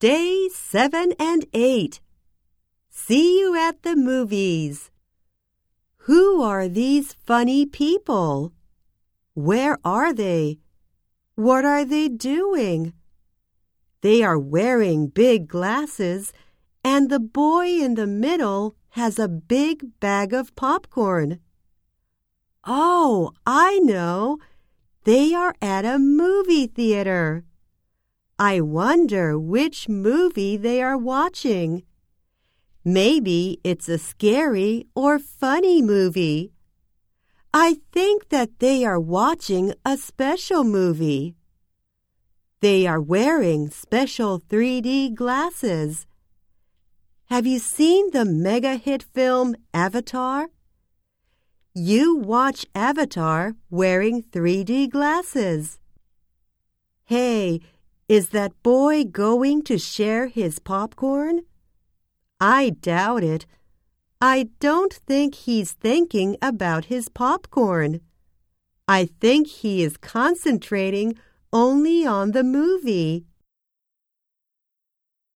Day 7 and 8. See you at the movies. Who are these funny people? Where are they? What are they doing? They are wearing big glasses, and the boy in the middle has a big bag of popcorn. Oh, I know. They are at a movie theater. I wonder which movie they are watching. Maybe it's a scary or funny movie. I think that they are watching a special movie. They are wearing special 3D glasses. Have you seen the mega hit film Avatar? You watch Avatar wearing 3D glasses. Hey, is that boy going to share his popcorn? I doubt it. I don't think he's thinking about his popcorn. I think he is concentrating only on the movie.